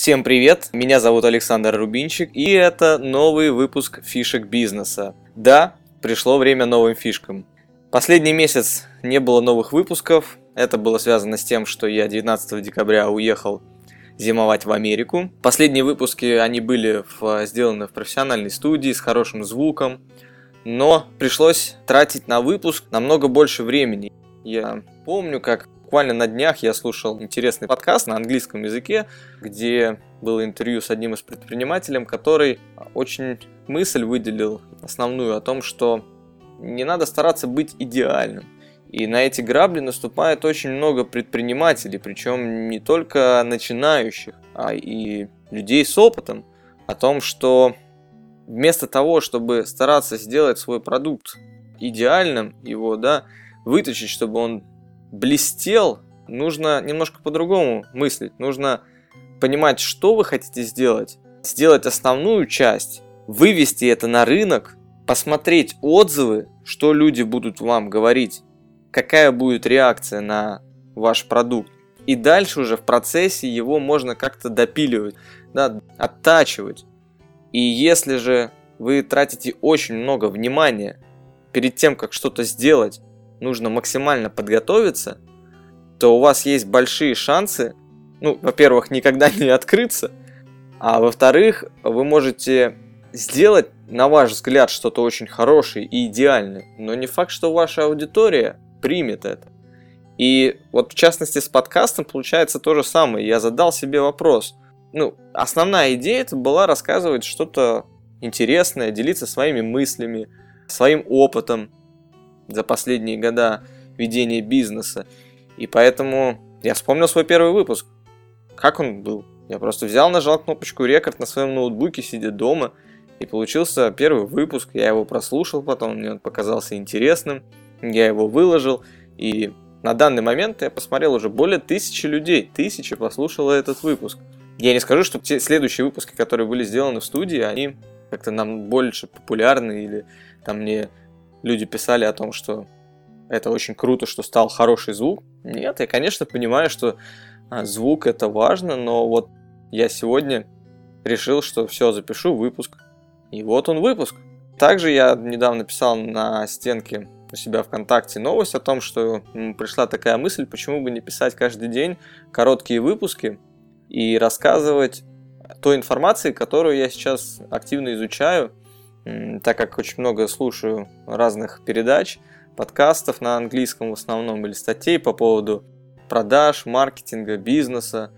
Всем привет, меня зовут Александр Рубинчик, и это новый выпуск фишек бизнеса. Да, пришло время новым фишкам. Последний месяц не было новых выпусков, это было связано с тем, что я 19 декабря уехал зимовать в Америку. Последние выпуски, они были в, сделаны в профессиональной студии с хорошим звуком, но пришлось тратить на выпуск намного больше времени. Я помню, как Буквально на днях я слушал интересный подкаст на английском языке, где было интервью с одним из предпринимателей, который очень мысль выделил основную о том, что не надо стараться быть идеальным. И на эти грабли наступает очень много предпринимателей, причем не только начинающих, а и людей с опытом, о том, что вместо того, чтобы стараться сделать свой продукт идеальным, его, да, вытащить, чтобы он блестел, нужно немножко по-другому мыслить. Нужно понимать, что вы хотите сделать, сделать основную часть, вывести это на рынок, посмотреть отзывы, что люди будут вам говорить, какая будет реакция на ваш продукт. И дальше уже в процессе его можно как-то допиливать, да, оттачивать. И если же вы тратите очень много внимания перед тем, как что-то сделать, нужно максимально подготовиться, то у вас есть большие шансы, ну, во-первых, никогда не открыться, а во-вторых, вы можете сделать, на ваш взгляд, что-то очень хорошее и идеальное, но не факт, что ваша аудитория примет это. И вот в частности с подкастом получается то же самое. Я задал себе вопрос. Ну, основная идея это была рассказывать что-то интересное, делиться своими мыслями, своим опытом за последние года ведения бизнеса. И поэтому я вспомнил свой первый выпуск. Как он был? Я просто взял, нажал кнопочку рекорд на своем ноутбуке, сидя дома, и получился первый выпуск. Я его прослушал потом, мне он показался интересным. Я его выложил, и на данный момент я посмотрел уже более тысячи людей. Тысячи послушало этот выпуск. Я не скажу, что те следующие выпуски, которые были сделаны в студии, они как-то нам больше популярны или там мне люди писали о том, что это очень круто, что стал хороший звук. Нет, я, конечно, понимаю, что а, звук это важно, но вот я сегодня решил, что все, запишу выпуск. И вот он выпуск. Также я недавно писал на стенке у себя ВКонтакте новость о том, что пришла такая мысль, почему бы не писать каждый день короткие выпуски и рассказывать той информации, которую я сейчас активно изучаю, так как очень много слушаю разных передач, подкастов на английском в основном или статей по поводу продаж, маркетинга, бизнеса.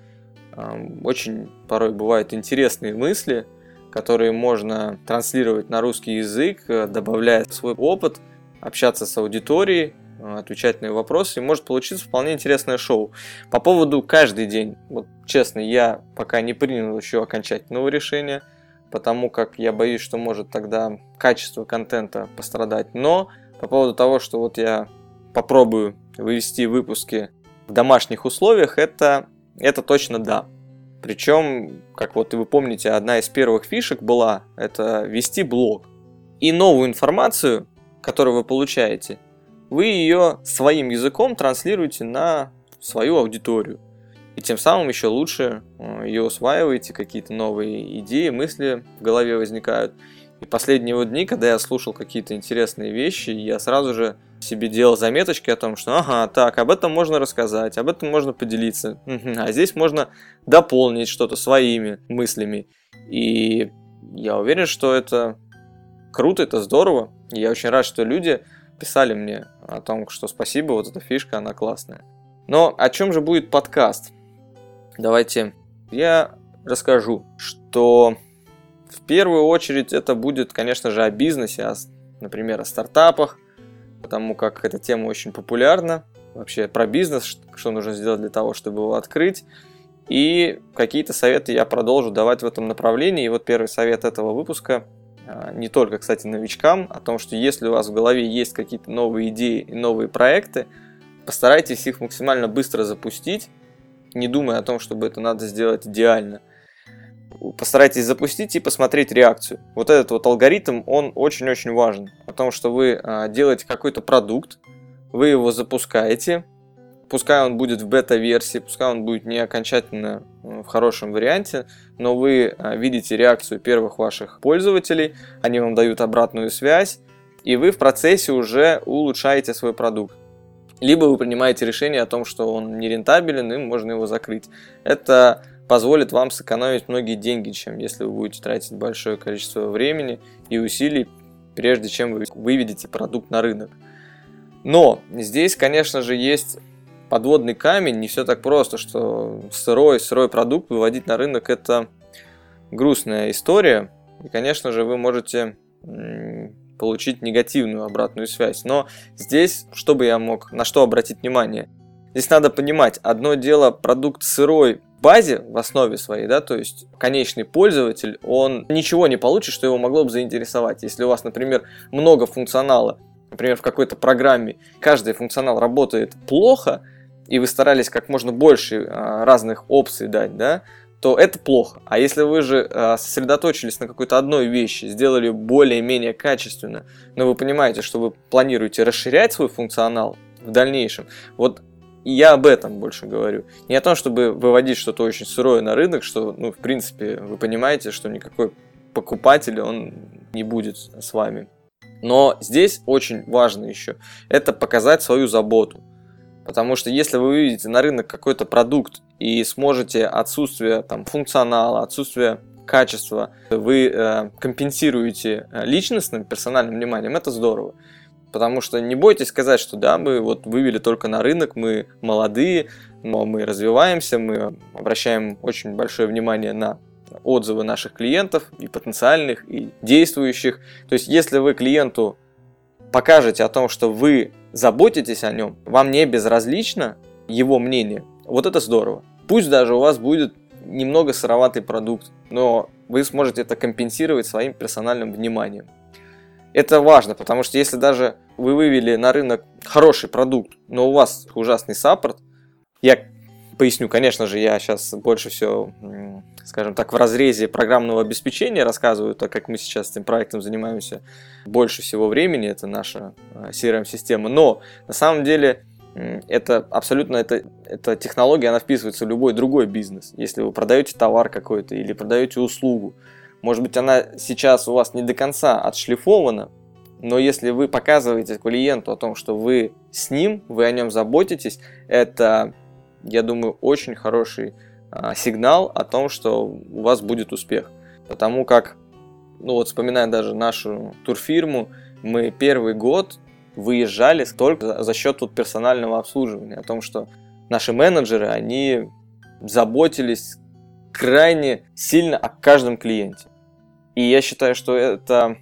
Очень порой бывают интересные мысли, которые можно транслировать на русский язык, э, добавляя свой опыт, общаться с аудиторией, э, отвечать на вопросы, и может получиться вполне интересное шоу. По поводу каждый день, вот честно, я пока не принял еще окончательного решения, потому как я боюсь, что может тогда качество контента пострадать. Но по поводу того, что вот я попробую вывести выпуски в домашних условиях, это, это точно да. Причем, как вот вы помните, одна из первых фишек была это вести блог. И новую информацию, которую вы получаете, вы ее своим языком транслируете на свою аудиторию. И тем самым еще лучше э, ее усваиваете, какие-то новые идеи, мысли в голове возникают. И последние вот дни, когда я слушал какие-то интересные вещи, я сразу же себе делал заметочки о том, что ага, так, об этом можно рассказать, об этом можно поделиться, а здесь можно дополнить что-то своими мыслями. И я уверен, что это круто, это здорово. Я очень рад, что люди писали мне о том, что спасибо, вот эта фишка, она классная. Но о чем же будет подкаст? Давайте я расскажу, что в первую очередь это будет, конечно же, о бизнесе, о, например, о стартапах, потому как эта тема очень популярна. Вообще про бизнес, что нужно сделать для того, чтобы его открыть. И какие-то советы я продолжу давать в этом направлении. И вот первый совет этого выпуска а, не только, кстати, новичкам, о том, что если у вас в голове есть какие-то новые идеи и новые проекты, постарайтесь их максимально быстро запустить, не думая о том, чтобы это надо сделать идеально постарайтесь запустить и посмотреть реакцию. Вот этот вот алгоритм, он очень-очень важен. Потому что вы а, делаете какой-то продукт, вы его запускаете, пускай он будет в бета-версии, пускай он будет не окончательно э, в хорошем варианте, но вы э, видите реакцию первых ваших пользователей, они вам дают обратную связь, и вы в процессе уже улучшаете свой продукт. Либо вы принимаете решение о том, что он не рентабелен и можно его закрыть. Это позволит вам сэкономить многие деньги, чем если вы будете тратить большое количество времени и усилий, прежде чем вы выведете продукт на рынок. Но здесь, конечно же, есть подводный камень, не все так просто, что сырой, сырой продукт выводить на рынок это грустная история. И, конечно же, вы можете получить негативную обратную связь. Но здесь, чтобы я мог, на что обратить внимание? Здесь надо понимать, одно дело продукт сырой базе в основе своей, да, то есть конечный пользователь, он ничего не получит, что его могло бы заинтересовать. Если у вас, например, много функционала, например, в какой-то программе, каждый функционал работает плохо, и вы старались как можно больше а, разных опций дать, да, то это плохо. А если вы же э, сосредоточились на какой-то одной вещи, сделали более-менее качественно, но вы понимаете, что вы планируете расширять свой функционал в дальнейшем, вот я об этом больше говорю. Не о том, чтобы выводить что-то очень сырое на рынок, что, ну, в принципе, вы понимаете, что никакой покупатель, он не будет с вами. Но здесь очень важно еще, это показать свою заботу. Потому что если вы выведете на рынок какой-то продукт и сможете отсутствие там, функционала, отсутствие качества, вы э, компенсируете э, личностным, персональным вниманием, это здорово. Потому что не бойтесь сказать, что да, мы вот вывели только на рынок, мы молодые, но мы развиваемся, мы обращаем очень большое внимание на отзывы наших клиентов, и потенциальных, и действующих. То есть, если вы клиенту покажете о том, что вы заботитесь о нем, вам не безразлично его мнение, вот это здорово. Пусть даже у вас будет немного сыроватый продукт, но вы сможете это компенсировать своим персональным вниманием. Это важно, потому что если даже вы вывели на рынок хороший продукт, но у вас ужасный саппорт, я поясню, конечно же, я сейчас больше всего, скажем так, в разрезе программного обеспечения рассказываю, так как мы сейчас этим проектом занимаемся больше всего времени, это наша э, CRM-система, но на самом деле это абсолютно, это, эта технология, она вписывается в любой другой бизнес. Если вы продаете товар какой-то или продаете услугу, может быть, она сейчас у вас не до конца отшлифована, но если вы показываете клиенту о том, что вы с ним, вы о нем заботитесь, это, я думаю, очень хороший а, сигнал о том, что у вас будет успех. Потому как, ну вот вспоминая даже нашу турфирму, мы первый год выезжали только за счет вот персонального обслуживания, о том, что наши менеджеры, они заботились крайне сильно о каждом клиенте. И я считаю, что это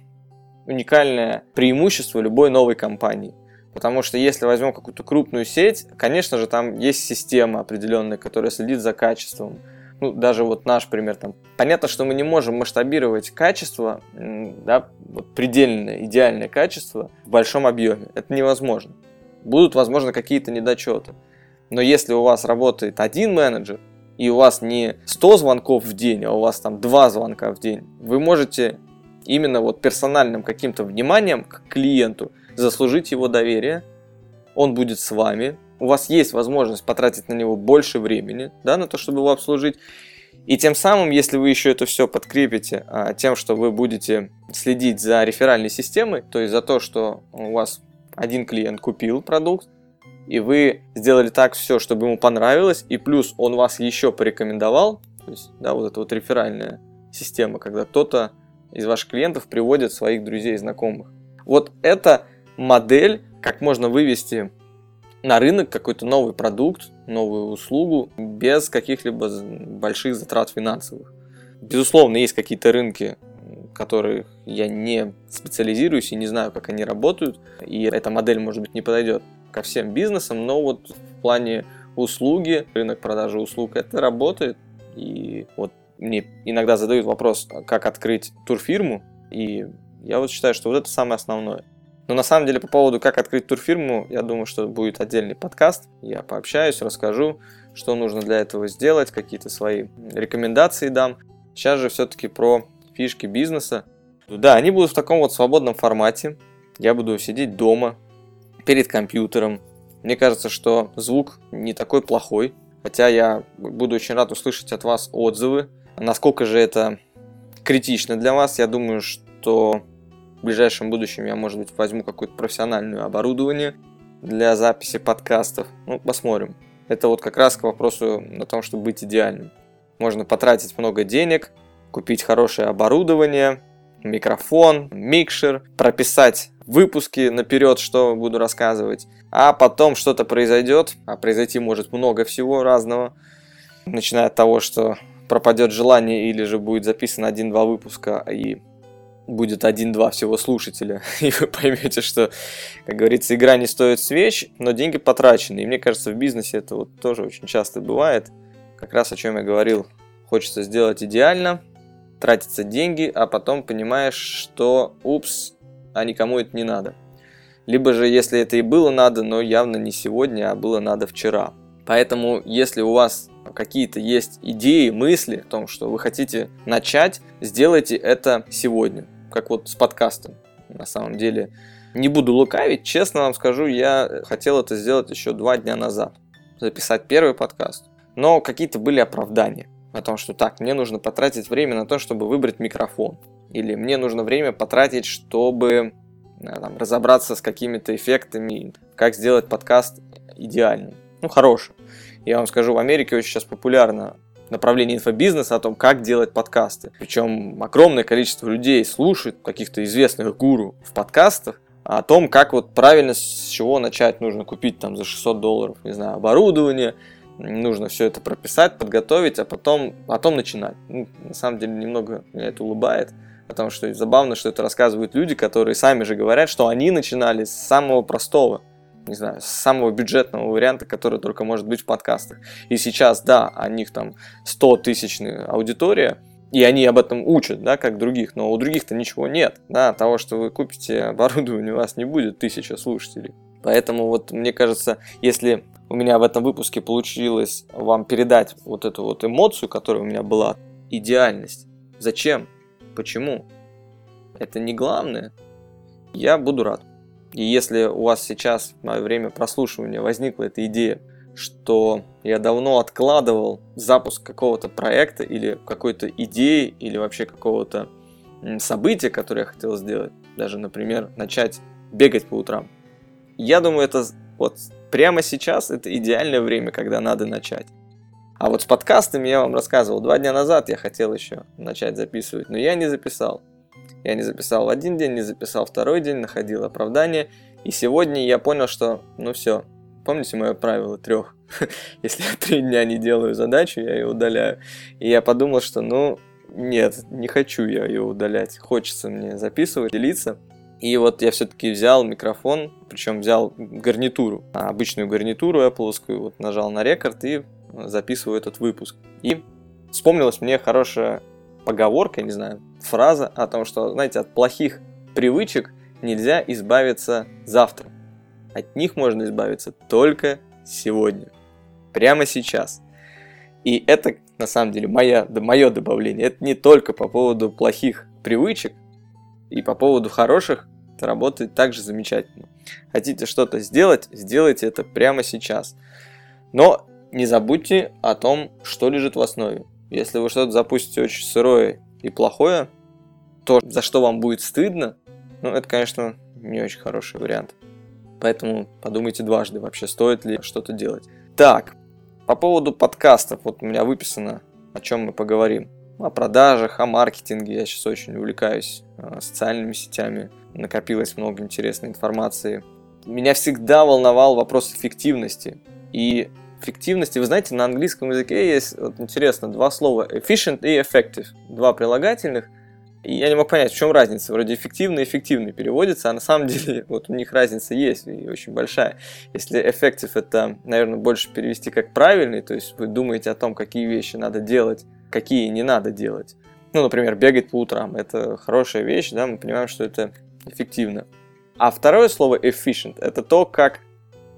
уникальное преимущество любой новой компании. Потому что если возьмем какую-то крупную сеть, конечно же, там есть система определенная, которая следит за качеством. Ну, даже вот наш пример там. Понятно, что мы не можем масштабировать качество, да, вот предельное, идеальное качество в большом объеме. Это невозможно. Будут, возможно, какие-то недочеты. Но если у вас работает один менеджер, и у вас не 100 звонков в день, а у вас там 2 звонка в день, вы можете именно вот персональным каким-то вниманием к клиенту заслужить его доверие, он будет с вами, у вас есть возможность потратить на него больше времени, да, на то, чтобы его обслужить. И тем самым, если вы еще это все подкрепите а, тем, что вы будете следить за реферальной системой, то есть за то, что у вас один клиент купил продукт, и вы сделали так все, чтобы ему понравилось, и плюс он вас еще порекомендовал, то есть, да, вот эта вот реферальная система, когда кто-то из ваших клиентов приводит своих друзей и знакомых. Вот эта модель, как можно вывести на рынок какой-то новый продукт, новую услугу без каких-либо больших затрат финансовых. Безусловно, есть какие-то рынки, которые я не специализируюсь и не знаю, как они работают, и эта модель, может быть, не подойдет ко всем бизнесам, но вот в плане услуги, рынок продажи услуг, это работает. И вот мне иногда задают вопрос, как открыть турфирму, и я вот считаю, что вот это самое основное. Но на самом деле по поводу, как открыть турфирму, я думаю, что будет отдельный подкаст. Я пообщаюсь, расскажу, что нужно для этого сделать, какие-то свои рекомендации дам. Сейчас же все-таки про фишки бизнеса. Да, они будут в таком вот свободном формате. Я буду сидеть дома, перед компьютером, Мне кажется, что звук не такой плохой, хотя я буду очень рад услышать от вас отзывы. Насколько же это критично для вас, я думаю, что в ближайшем будущем я, может быть, возьму какое-то профессиональное оборудование для записи подкастов. Ну, посмотрим. Это вот как раз к вопросу о том, чтобы быть идеальным. Можно потратить много денег, купить хорошее оборудование, микрофон, микшер, прописать выпуски наперед, что буду рассказывать, а потом что-то произойдет, а произойти может много всего разного, начиная от того, что пропадет желание или же будет записан один-два выпуска и будет один-два всего слушателя, и вы поймете, что, как говорится, игра не стоит свеч, но деньги потрачены. И мне кажется, в бизнесе это вот тоже очень часто бывает. Как раз о чем я говорил. Хочется сделать идеально, тратятся деньги, а потом понимаешь, что упс, а никому это не надо. Либо же, если это и было надо, но явно не сегодня, а было надо вчера. Поэтому, если у вас какие-то есть идеи, мысли о том, что вы хотите начать, сделайте это сегодня. Как вот с подкастом. На самом деле, не буду лукавить, честно вам скажу, я хотел это сделать еще два дня назад. Записать первый подкаст. Но какие-то были оправдания о том, что так, мне нужно потратить время на то, чтобы выбрать микрофон. Или мне нужно время потратить, чтобы э, там, разобраться с какими-то эффектами, как сделать подкаст идеальным. Ну, хорошим. Я вам скажу, в Америке очень сейчас популярно направление инфобизнеса о том, как делать подкасты. Причем огромное количество людей слушает каких-то известных гуру в подкастах о том, как вот правильно с чего начать. Нужно купить там за 600 долларов, не знаю, оборудование, нужно все это прописать, подготовить, а потом, потом начинать. Ну, на самом деле немного меня это улыбает, потому что забавно, что это рассказывают люди, которые сами же говорят, что они начинали с самого простого, не знаю, самого бюджетного варианта, который только может быть в подкастах. И сейчас, да, у них там 100 тысячная аудитория, и они об этом учат, да, как других, но у других-то ничего нет, да, того, что вы купите оборудование, у вас не будет тысяча слушателей. Поэтому вот мне кажется, если у меня в этом выпуске получилось вам передать вот эту вот эмоцию, которая у меня была. Идеальность. Зачем? Почему? Это не главное. Я буду рад. И если у вас сейчас во время прослушивания возникла эта идея, что я давно откладывал запуск какого-то проекта или какой-то идеи или вообще какого-то события, которое я хотел сделать, даже, например, начать бегать по утрам. Я думаю, это вот прямо сейчас это идеальное время, когда надо начать. А вот с подкастами я вам рассказывал. Два дня назад я хотел еще начать записывать, но я не записал. Я не записал один день, не записал второй день, находил оправдание. И сегодня я понял, что ну все. Помните мое правило трех? Если я три дня не делаю задачу, я ее удаляю. И я подумал, что ну нет, не хочу я ее удалять. Хочется мне записывать, делиться. И вот я все-таки взял микрофон, причем взял гарнитуру, обычную гарнитуру Apple, вот нажал на рекорд и записываю этот выпуск. И вспомнилась мне хорошая поговорка, не знаю, фраза о том, что, знаете, от плохих привычек нельзя избавиться завтра. От них можно избавиться только сегодня. Прямо сейчас. И это, на самом деле, моя, мое добавление. Это не только по поводу плохих привычек, и по поводу хороших, это работает также замечательно. Хотите что-то сделать, сделайте это прямо сейчас. Но не забудьте о том, что лежит в основе. Если вы что-то запустите очень сырое и плохое, то за что вам будет стыдно, ну это, конечно, не очень хороший вариант. Поэтому подумайте дважды, вообще стоит ли что-то делать. Так, по поводу подкастов, вот у меня выписано, о чем мы поговорим о продажах, о маркетинге. Я сейчас очень увлекаюсь э, социальными сетями. Накопилось много интересной информации. Меня всегда волновал вопрос эффективности. И эффективности, вы знаете, на английском языке есть, вот интересно, два слова efficient и effective. Два прилагательных. И я не мог понять, в чем разница. Вроде эффективно и эффективный переводится, а на самом деле вот у них разница есть и очень большая. Если effective это, наверное, больше перевести как правильный, то есть вы думаете о том, какие вещи надо делать какие не надо делать. Ну, например, бегать по утрам. Это хорошая вещь, да, мы понимаем, что это эффективно. А второе слово efficient – это то, как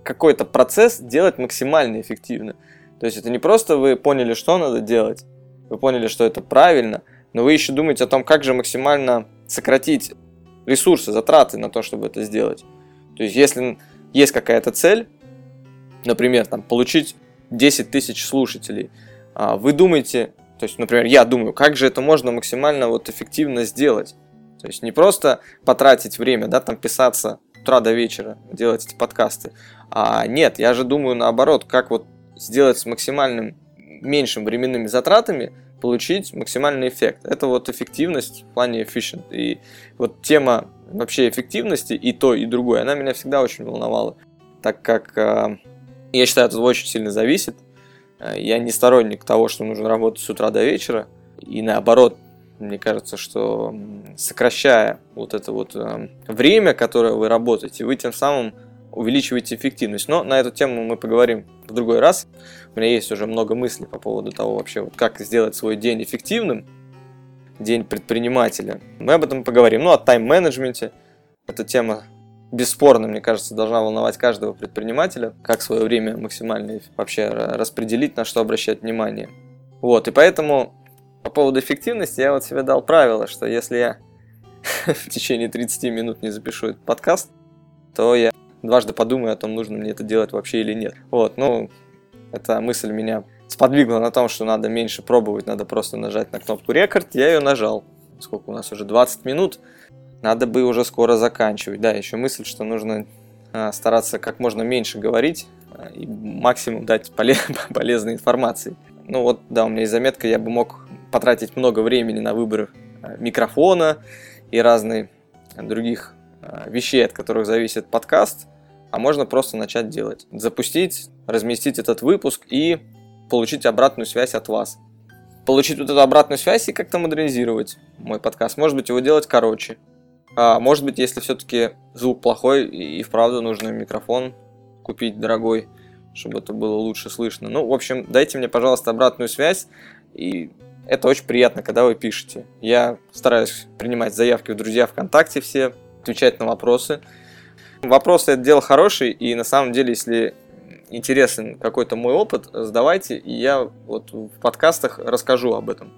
какой-то процесс делать максимально эффективно. То есть это не просто вы поняли, что надо делать, вы поняли, что это правильно, но вы еще думаете о том, как же максимально сократить ресурсы, затраты на то, чтобы это сделать. То есть если есть какая-то цель, например, там, получить 10 тысяч слушателей. А вы думаете, то есть, например, я думаю, как же это можно максимально вот эффективно сделать? То есть не просто потратить время, да, там писаться утра до вечера, делать эти подкасты. А нет, я же думаю наоборот, как вот сделать с максимальным меньшим временными затратами, получить максимальный эффект. Это вот эффективность в плане efficient. И вот тема вообще эффективности и то, и другое, она меня всегда очень волновала, так как э, я считаю, это очень сильно зависит. Э, я не сторонник того, что нужно работать с утра до вечера, и наоборот, мне кажется, что сокращая вот это вот э, время, которое вы работаете, вы тем самым увеличиваете эффективность. Но на эту тему мы поговорим в другой раз. У меня есть уже много мыслей по поводу того вообще, вот как сделать свой день эффективным, день предпринимателя. Мы об этом поговорим. Ну, о тайм-менеджменте. Эта тема бесспорно, мне кажется, должна волновать каждого предпринимателя, как свое время максимально вообще распределить, на что обращать внимание. Вот, и поэтому по поводу эффективности я вот себе дал правило, что если я в течение 30 минут не запишу этот подкаст, то я дважды подумаю о том, нужно мне это делать вообще или нет. Вот, ну, эта мысль меня сподвигла на том, что надо меньше пробовать, надо просто нажать на кнопку рекорд. Я ее нажал. Сколько у нас уже? 20 минут. Надо бы уже скоро заканчивать. Да, еще мысль, что нужно а, стараться как можно меньше говорить а, и максимум дать полезной информации. Ну вот, да, у меня есть заметка, я бы мог потратить много времени на выбор а, микрофона и разных других вещей, от которых зависит подкаст, а можно просто начать делать. Запустить, разместить этот выпуск и получить обратную связь от вас. Получить вот эту обратную связь и как-то модернизировать мой подкаст. Может быть, его делать короче. А может быть, если все-таки звук плохой и вправду нужно микрофон купить дорогой, чтобы это было лучше слышно. Ну, в общем, дайте мне, пожалуйста, обратную связь. И это очень приятно, когда вы пишете. Я стараюсь принимать заявки в друзья ВКонтакте все, отвечать на вопросы. Вопросы это дело хорошее, и на самом деле, если интересен какой-то мой опыт, сдавайте, и я вот в подкастах расскажу об этом.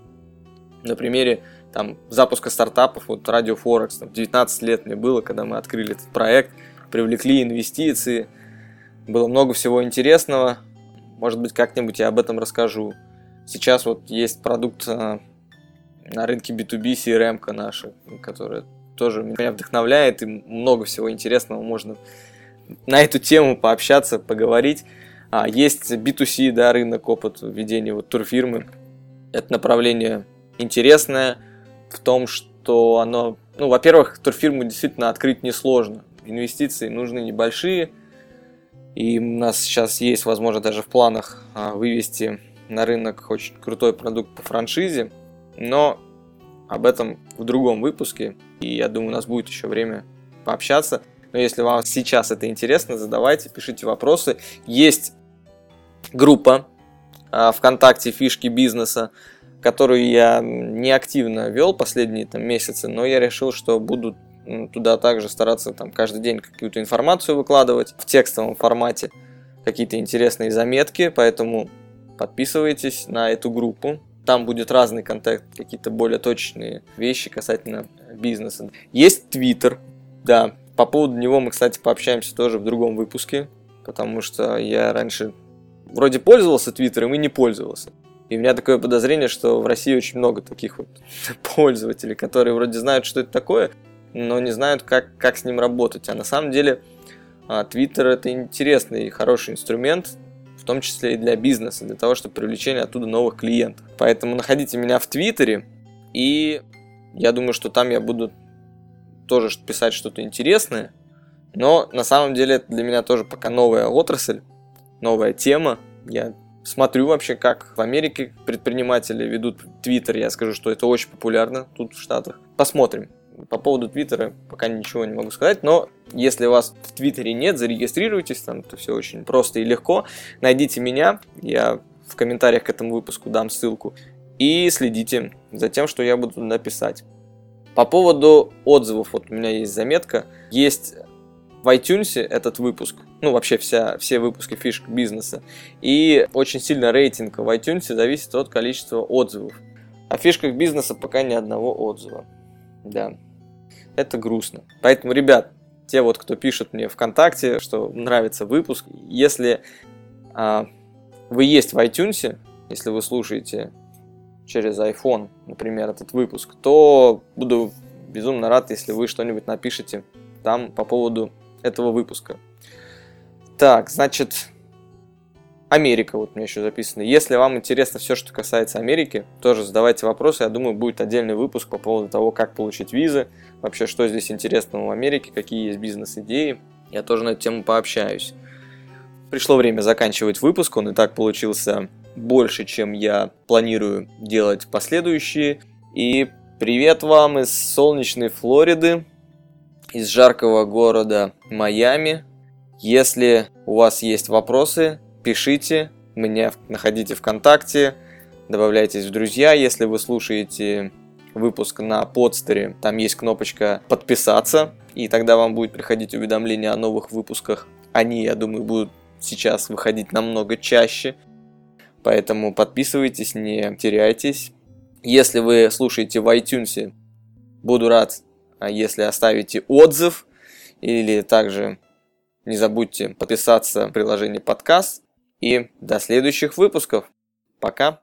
На примере там, запуска стартапов, вот Forex, там, 19 лет мне было, когда мы открыли этот проект, привлекли инвестиции, было много всего интересного, может быть, как-нибудь я об этом расскажу. Сейчас вот есть продукт э, на рынке B2B, CRM наша, которая тоже меня вдохновляет, и много всего интересного можно на эту тему пообщаться, поговорить. А, есть B2C, да, рынок, опыт ведения вот турфирмы. Это направление интересное, в том, что оно, ну, во-первых, турфирму действительно открыть несложно. Инвестиции нужны небольшие, и у нас сейчас есть, возможно, даже в планах а, вывести на рынок очень крутой продукт по франшизе, но об этом в другом выпуске, и я думаю, у нас будет еще время пообщаться. Но если вам сейчас это интересно, задавайте, пишите вопросы. Есть группа а, ВКонтакте «Фишки бизнеса», которую я не активно вел последние там, месяцы, но я решил, что буду туда также стараться там, каждый день какую-то информацию выкладывать в текстовом формате, какие-то интересные заметки, поэтому подписывайтесь на эту группу. Там будет разный контент, какие-то более точные вещи касательно бизнеса. Есть Твиттер, да, по поводу него мы, кстати, пообщаемся тоже в другом выпуске, потому что я раньше вроде пользовался Твиттером и не пользовался. И у меня такое подозрение, что в России очень много таких вот пользователей, которые вроде знают, что это такое, но не знают, как, как с ним работать. А на самом деле Twitter это интересный и хороший инструмент, в том числе и для бизнеса, для того, чтобы привлечение оттуда новых клиентов. Поэтому находите меня в Твиттере, и я думаю, что там я буду тоже писать что-то интересное. Но на самом деле это для меня тоже пока новая отрасль, новая тема. Я Смотрю вообще, как в Америке предприниматели ведут Твиттер. Я скажу, что это очень популярно тут в Штатах. Посмотрим. По поводу Твиттера пока ничего не могу сказать, но если вас в Твиттере нет, зарегистрируйтесь, там это все очень просто и легко. Найдите меня, я в комментариях к этому выпуску дам ссылку. И следите за тем, что я буду написать. По поводу отзывов, вот у меня есть заметка. Есть в iTunes этот выпуск, ну вообще вся, все выпуски фишек бизнеса, и очень сильно рейтинг в iTunes зависит от количества отзывов. О фишках бизнеса пока ни одного отзыва. Да, это грустно. Поэтому, ребят, те вот, кто пишет мне ВКонтакте, что нравится выпуск. Если а, вы есть в iTunes, если вы слушаете через iPhone, например, этот выпуск, то буду безумно рад, если вы что-нибудь напишите там по поводу этого выпуска. Так, значит, Америка, вот мне еще записано. Если вам интересно все, что касается Америки, тоже задавайте вопросы. Я думаю, будет отдельный выпуск по поводу того, как получить визы, вообще, что здесь интересного в Америке, какие есть бизнес-идеи. Я тоже на эту тему пообщаюсь. Пришло время заканчивать выпуск, он и так получился больше, чем я планирую делать последующие. И привет вам из солнечной Флориды, из жаркого города Майами. Если у вас есть вопросы, пишите, меня находите ВКонтакте, добавляйтесь в друзья, если вы слушаете выпуск на подстере, там есть кнопочка подписаться, и тогда вам будет приходить уведомление о новых выпусках. Они, я думаю, будут сейчас выходить намного чаще, поэтому подписывайтесь, не теряйтесь. Если вы слушаете в iTunes, буду рад, а если оставите отзыв, или также не забудьте подписаться в приложении подкаст, и до следующих выпусков. Пока!